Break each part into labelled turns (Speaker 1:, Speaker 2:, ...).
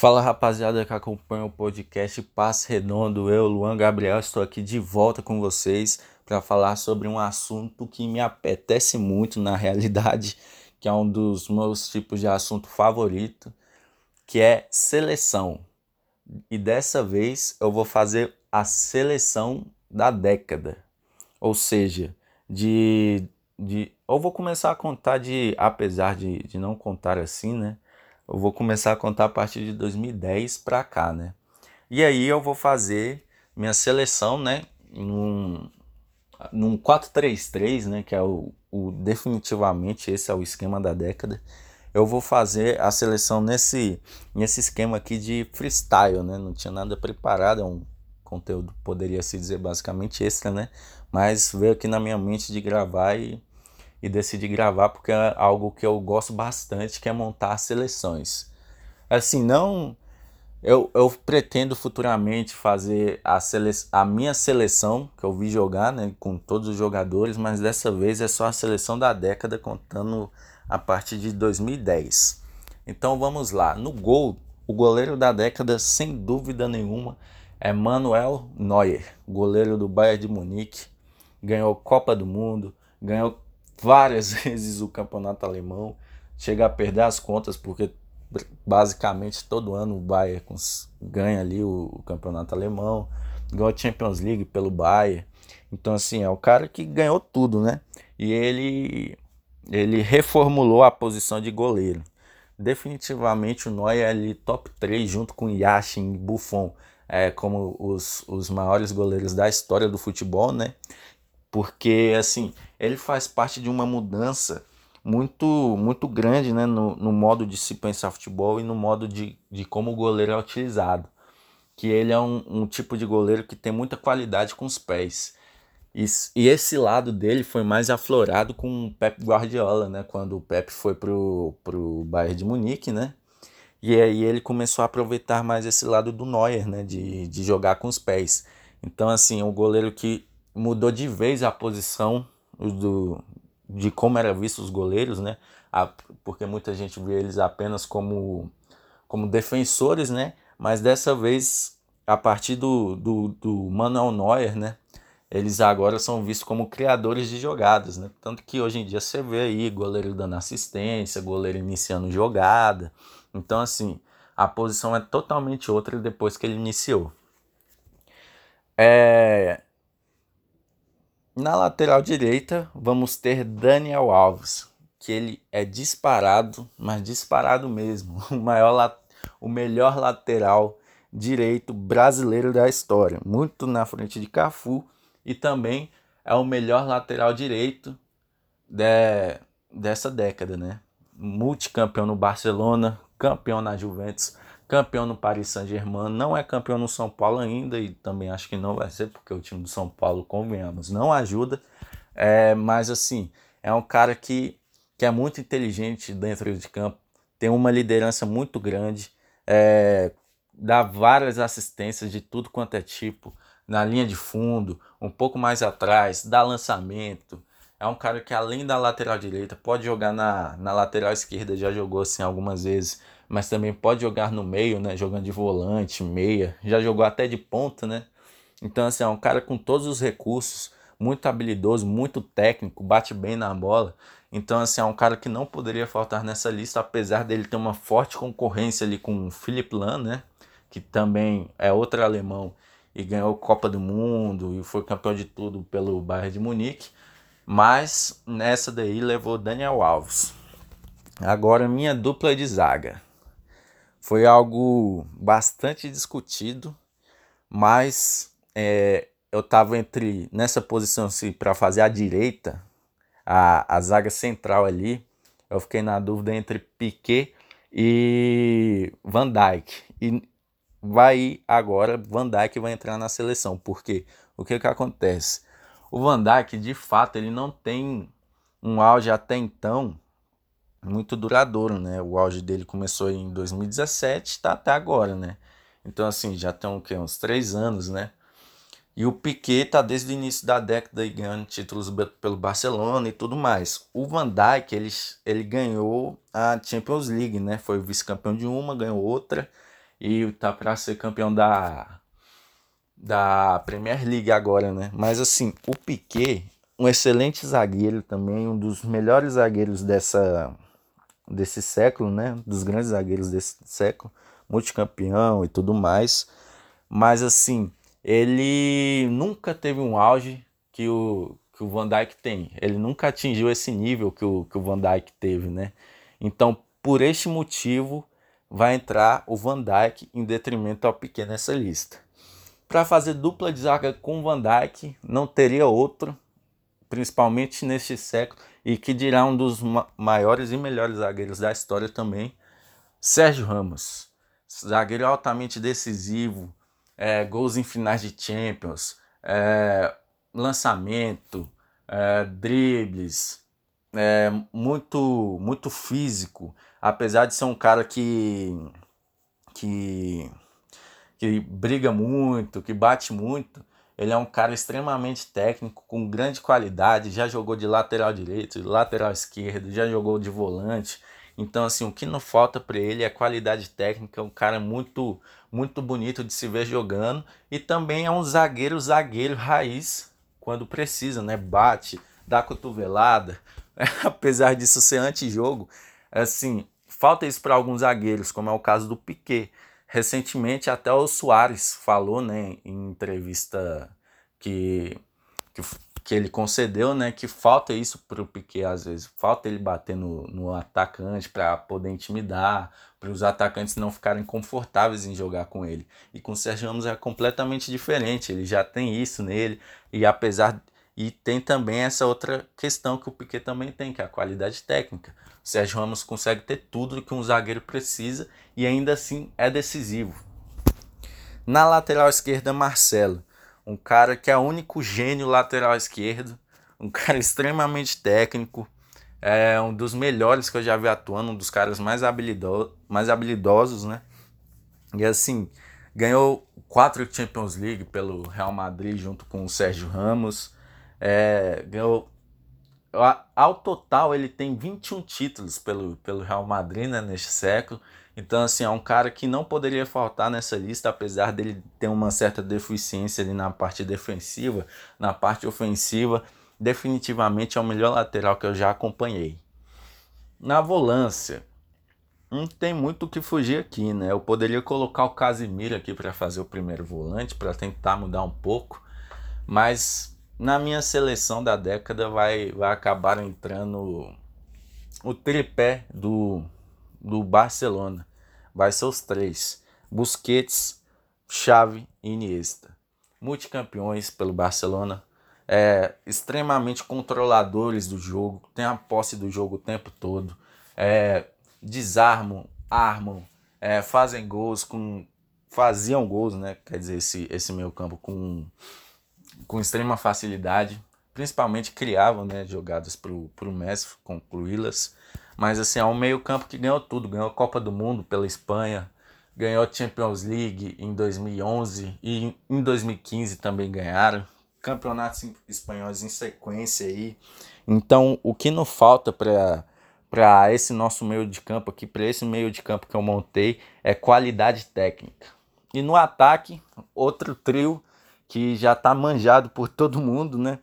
Speaker 1: Fala rapaziada que acompanha o podcast Passe Redondo, eu, Luan Gabriel, estou aqui de volta com vocês para falar sobre um assunto que me apetece muito na realidade, que é um dos meus tipos de assunto favorito, que é seleção. E dessa vez eu vou fazer a seleção da década, ou seja, de, de eu vou começar a contar de, apesar de, de não contar assim, né? Eu vou começar a contar a partir de 2010 para cá, né? E aí eu vou fazer minha seleção, né? Num, num 4-3-3, né? Que é o, o definitivamente esse é o esquema da década. Eu vou fazer a seleção nesse, nesse esquema aqui de freestyle, né? Não tinha nada preparado, é um conteúdo, poderia se dizer basicamente extra, né? Mas veio aqui na minha mente de gravar e e decidi gravar porque é algo que eu gosto bastante, que é montar seleções. Assim, não. Eu, eu pretendo futuramente fazer a, sele, a minha seleção, que eu vi jogar né, com todos os jogadores, mas dessa vez é só a seleção da década, contando a partir de 2010. Então vamos lá. No gol, o goleiro da década, sem dúvida nenhuma, é Manuel Neuer, goleiro do Bayern de Munique. Ganhou Copa do Mundo, ganhou várias vezes o campeonato alemão, chega a perder as contas, porque basicamente todo ano o Bayern ganha ali o, campeonato alemão, ganhou a Champions League pelo Bayern. Então, assim, é o cara que ganhou tudo, né? E ele, ele reformulou a posição de goleiro. Definitivamente o Neuer é ali top 3 junto com Yashin e Buffon, é, como os, os maiores goleiros da história do futebol, né? Porque assim ele faz parte de uma mudança muito muito grande né, no, no modo de se pensar futebol e no modo de, de como o goleiro é utilizado. Que ele é um, um tipo de goleiro que tem muita qualidade com os pés. E, e esse lado dele foi mais aflorado com o Pep Guardiola, né? Quando o Pep foi pro, pro Bayern de Munique, né? E aí ele começou a aproveitar mais esse lado do Neuer, né? De, de jogar com os pés. Então, assim, o goleiro que mudou de vez a posição do, de como era visto os goleiros, né? A, porque muita gente vê eles apenas como, como defensores, né? Mas dessa vez, a partir do, do, do Manuel Neuer, né? Eles agora são vistos como criadores de jogadas, né? Tanto que hoje em dia você vê aí goleiro dando assistência, goleiro iniciando jogada. Então, assim, a posição é totalmente outra depois que ele iniciou. É, na lateral direita, vamos ter Daniel Alves, que ele é disparado, mas disparado mesmo, o maior o melhor lateral direito brasileiro da história, muito na frente de Cafu e também é o melhor lateral direito de, dessa década, né? Multicampeão no Barcelona, campeão na Juventus, campeão no Paris Saint-Germain, não é campeão no São Paulo ainda e também acho que não vai ser porque o time do São Paulo, convenhamos, não ajuda. É, mas assim, é um cara que, que é muito inteligente dentro de campo, tem uma liderança muito grande, é, dá várias assistências de tudo quanto é tipo, na linha de fundo, um pouco mais atrás, dá lançamento. É um cara que além da lateral direita, pode jogar na, na lateral esquerda, já jogou assim algumas vezes mas também pode jogar no meio, né? Jogando de volante, meia, já jogou até de ponta, né? Então, assim, é um cara com todos os recursos, muito habilidoso, muito técnico, bate bem na bola. Então, assim, é um cara que não poderia faltar nessa lista, apesar dele ter uma forte concorrência ali com o Philipp Lahm, né? Que também é outro alemão e ganhou Copa do Mundo e foi campeão de tudo pelo Bayern de Munique. Mas nessa daí levou Daniel Alves. Agora minha dupla de zaga foi algo bastante discutido, mas é, eu estava entre nessa posição assim, para fazer a direita, a, a zaga central ali, eu fiquei na dúvida entre Piquet e Van Dijk. E vai agora, Van Dijk vai entrar na seleção, porque o que que acontece? O Van Dijk, de fato, ele não tem um auge até então muito duradouro, né? O auge dele começou em 2017, está até agora, né? Então, assim, já tem o quê? uns três anos, né? E o Piquet tá desde o início da década ganhando títulos pelo Barcelona e tudo mais. O Van Dijk, ele, ele ganhou a Champions League, né? Foi vice-campeão de uma, ganhou outra. e tá para ser campeão da da Premier League agora, né? Mas assim, o Piquet, um excelente zagueiro também, um dos melhores zagueiros dessa desse século, né? Dos grandes zagueiros desse século, multicampeão e tudo mais. Mas assim, ele nunca teve um auge que o, que o Van Dijk tem. Ele nunca atingiu esse nível que o, que o Van Dijk teve, né? Então, por este motivo, vai entrar o Van Dijk em detrimento ao Piquet nessa lista. Para fazer dupla de zaga com Van Dijk, não teria outro, principalmente neste século, e que dirá um dos maiores e melhores zagueiros da história também, Sérgio Ramos. Zagueiro altamente decisivo, é, gols em finais de Champions, é, lançamento, é, dribles, é, muito, muito físico, apesar de ser um cara que, que, que briga muito, que bate muito, ele é um cara extremamente técnico, com grande qualidade, já jogou de lateral direito, de lateral esquerdo, já jogou de volante. Então, assim, o que não falta para ele é qualidade técnica, um cara muito muito bonito de se ver jogando e também é um zagueiro zagueiro raiz quando precisa, né? Bate, dá cotovelada, apesar disso ser antijogo, assim, falta isso para alguns zagueiros, como é o caso do Piquet. Recentemente até o Soares falou, né, em entrevista que, que, que ele concedeu, né, que falta isso para o Piquet às vezes, falta ele bater no, no atacante para poder intimidar, para os atacantes não ficarem confortáveis em jogar com ele. E com o Sérgio Ramos é completamente diferente, ele já tem isso nele, e apesar e tem também essa outra questão que o Piquet também tem, que é a qualidade técnica. Sérgio Ramos consegue ter tudo que um zagueiro precisa e ainda assim é decisivo. Na lateral esquerda, Marcelo, um cara que é o único gênio lateral esquerdo, um cara extremamente técnico, é um dos melhores que eu já vi atuando, um dos caras mais, habilido mais habilidosos, né? E assim, ganhou quatro Champions League pelo Real Madrid junto com o Sérgio Ramos. É, ganhou. Ao total, ele tem 21 títulos pelo, pelo Real Madrid né, neste século. Então, assim, é um cara que não poderia faltar nessa lista, apesar dele ter uma certa deficiência ali na parte defensiva, na parte ofensiva. Definitivamente é o melhor lateral que eu já acompanhei. Na volância, não tem muito o que fugir aqui, né? Eu poderia colocar o Casimiro aqui para fazer o primeiro volante, para tentar mudar um pouco, mas na minha seleção da década vai, vai acabar entrando o tripé do, do Barcelona. Vai ser os três: Busquets, Xavi e Iniesta. Multicampeões pelo Barcelona, é, extremamente controladores do jogo, tem a posse do jogo o tempo todo, é, desarmam, armam, é, fazem gols com. faziam gols, né? Quer dizer, esse, esse meio campo com com extrema facilidade, principalmente criavam né, jogadas para o Messi concluí-las. Mas assim, é um meio-campo que ganhou tudo: ganhou a Copa do Mundo pela Espanha, ganhou a Champions League em 2011 e em 2015 também ganharam. Campeonatos espanhóis em sequência aí. Então, o que não falta para para esse nosso meio de campo aqui, para esse meio de campo que eu montei, é qualidade técnica. E no ataque, outro trio que já está manjado por todo mundo, né?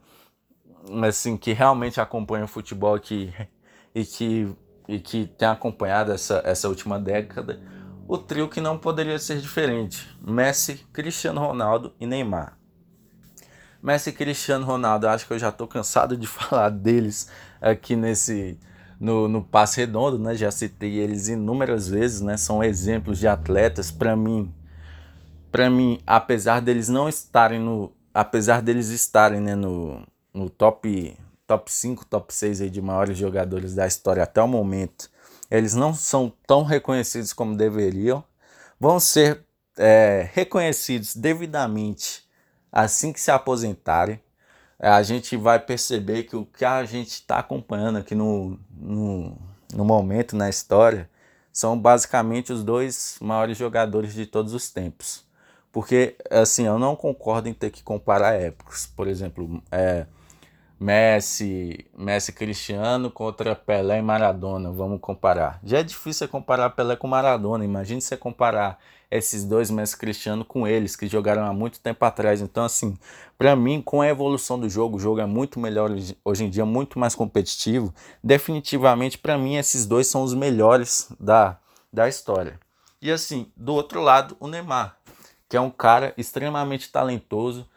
Speaker 1: Assim, que realmente acompanha o futebol aqui e que, e que tem acompanhado essa, essa última década. O trio que não poderia ser diferente: Messi, Cristiano Ronaldo e Neymar. Messi Cristiano Ronaldo, acho que eu já estou cansado de falar deles aqui nesse no, no passe redondo, né? Já citei eles inúmeras vezes, né? São exemplos de atletas para mim para mim, apesar deles não estarem no. Apesar deles estarem né, no, no top, top 5, top 6 aí de maiores jogadores da história até o momento, eles não são tão reconhecidos como deveriam. Vão ser é, reconhecidos devidamente assim que se aposentarem. A gente vai perceber que o que a gente está acompanhando aqui no, no, no momento na história são basicamente os dois maiores jogadores de todos os tempos. Porque, assim, eu não concordo em ter que comparar épocas. Por exemplo, é, Messi, Messi Cristiano contra Pelé e Maradona, vamos comparar. Já é difícil comparar Pelé com Maradona, imagine você comparar esses dois Messi Cristiano com eles que jogaram há muito tempo atrás. Então assim, para mim, com a evolução do jogo, o jogo é muito melhor hoje em dia, muito mais competitivo. Definitivamente para mim esses dois são os melhores da da história. E assim, do outro lado, o Neymar, que é um cara extremamente talentoso,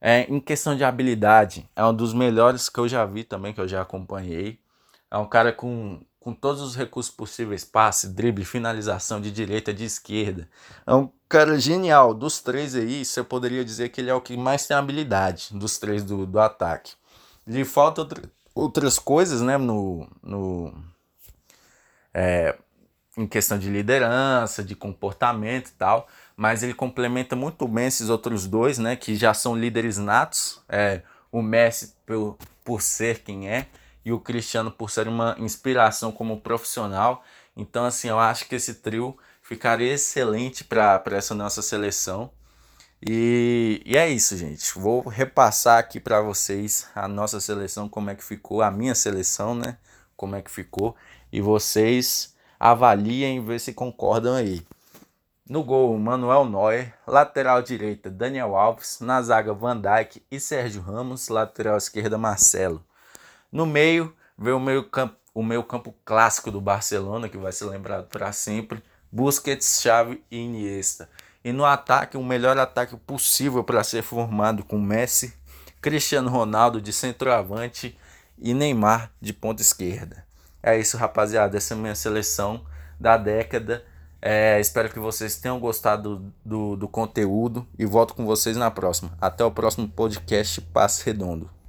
Speaker 1: é, em questão de habilidade, é um dos melhores que eu já vi também, que eu já acompanhei. É um cara com, com todos os recursos possíveis, passe, drible, finalização de direita, de esquerda. É um cara genial. Dos três aí, você poderia dizer que ele é o que mais tem habilidade dos três do, do ataque. Lhe falta outra, outras coisas, né, no, no é, em questão de liderança, de comportamento e tal, mas ele complementa muito bem esses outros dois, né, que já são líderes natos, é, o Messi por, por ser quem é e o Cristiano por ser uma inspiração como profissional. Então, assim, eu acho que esse trio ficaria excelente para essa nossa seleção. E, e é isso, gente. Vou repassar aqui para vocês a nossa seleção, como é que ficou, a minha seleção, né? Como é que ficou. E vocês avaliem ver se concordam aí. No gol, Manuel Neuer. Lateral direita, Daniel Alves. Na zaga, Van Dijk e Sérgio Ramos. Lateral esquerda, Marcelo. No meio, veio o meio campo, o meio campo clássico do Barcelona, que vai ser lembrado para sempre. Busquets, Xavi e Iniesta. E no ataque, o melhor ataque possível para ser formado com Messi, Cristiano Ronaldo de centroavante e Neymar de ponta esquerda. É isso, rapaziada. Essa é a minha seleção da década é, espero que vocês tenham gostado do, do conteúdo e volto com vocês na próxima. Até o próximo podcast Passe Redondo.